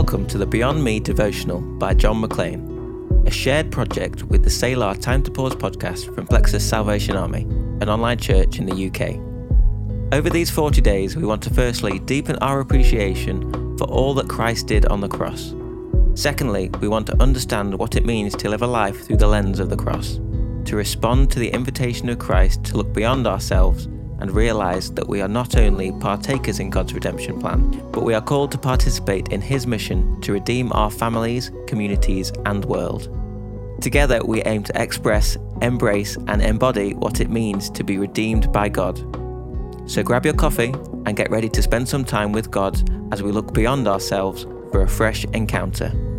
Welcome to the Beyond Me devotional by John McLean, a shared project with the Selah Time to Pause podcast from Plexus Salvation Army, an online church in the UK. Over these 40 days, we want to firstly deepen our appreciation for all that Christ did on the cross. Secondly, we want to understand what it means to live a life through the lens of the cross, to respond to the invitation of Christ to look beyond ourselves and realize that we are not only partakers in God's redemption plan, but we are called to participate in His mission to redeem our families, communities, and world. Together, we aim to express, embrace, and embody what it means to be redeemed by God. So grab your coffee and get ready to spend some time with God as we look beyond ourselves for a fresh encounter.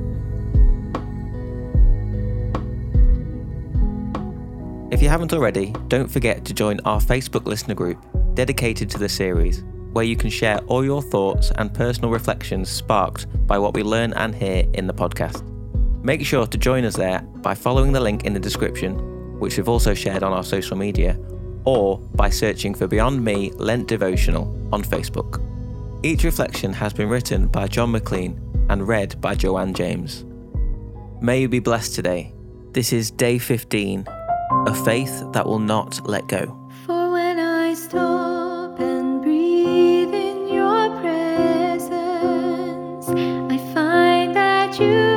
If you haven't already, don't forget to join our Facebook listener group dedicated to the series, where you can share all your thoughts and personal reflections sparked by what we learn and hear in the podcast. Make sure to join us there by following the link in the description, which we've also shared on our social media, or by searching for Beyond Me Lent Devotional on Facebook. Each reflection has been written by John McLean and read by Joanne James. May you be blessed today. This is day 15 a faith that will not let go. For when I stop and breathe in your presence, I find that you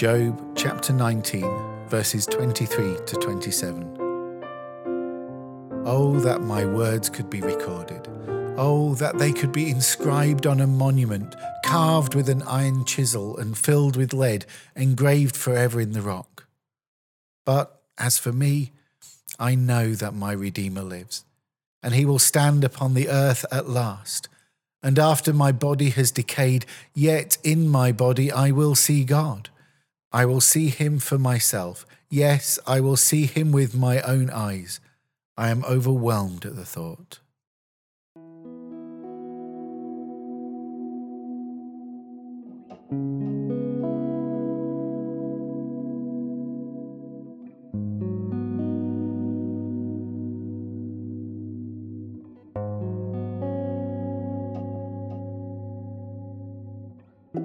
Job chapter 19, verses 23 to 27. Oh, that my words could be recorded. Oh, that they could be inscribed on a monument, carved with an iron chisel and filled with lead, engraved forever in the rock. But as for me, I know that my Redeemer lives, and he will stand upon the earth at last. And after my body has decayed, yet in my body I will see God. I will see him for myself. Yes, I will see him with my own eyes. I am overwhelmed at the thought.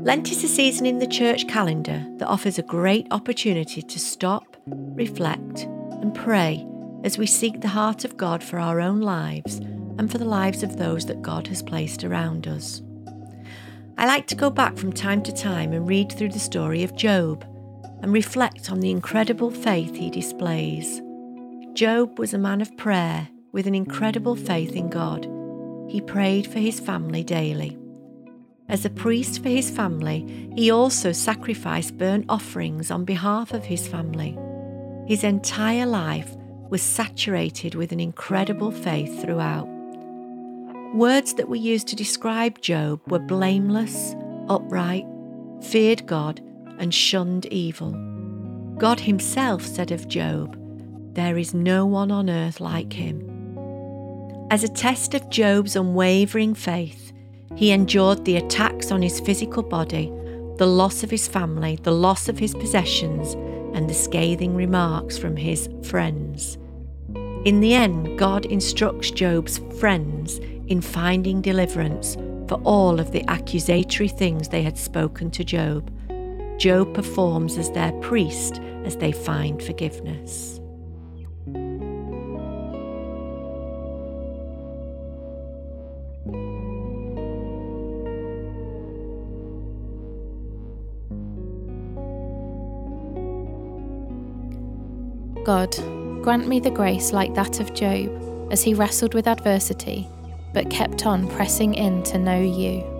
Lent is a season in the church calendar that offers a great opportunity to stop, reflect, and pray as we seek the heart of God for our own lives and for the lives of those that God has placed around us. I like to go back from time to time and read through the story of Job and reflect on the incredible faith he displays. Job was a man of prayer with an incredible faith in God. He prayed for his family daily. As a priest for his family, he also sacrificed burnt offerings on behalf of his family. His entire life was saturated with an incredible faith throughout. Words that were used to describe Job were blameless, upright, feared God, and shunned evil. God Himself said of Job, There is no one on earth like him. As a test of Job's unwavering faith, he endured the attacks on his physical body, the loss of his family, the loss of his possessions, and the scathing remarks from his friends. In the end, God instructs Job's friends in finding deliverance for all of the accusatory things they had spoken to Job. Job performs as their priest as they find forgiveness. God, grant me the grace like that of Job, as he wrestled with adversity, but kept on pressing in to know you.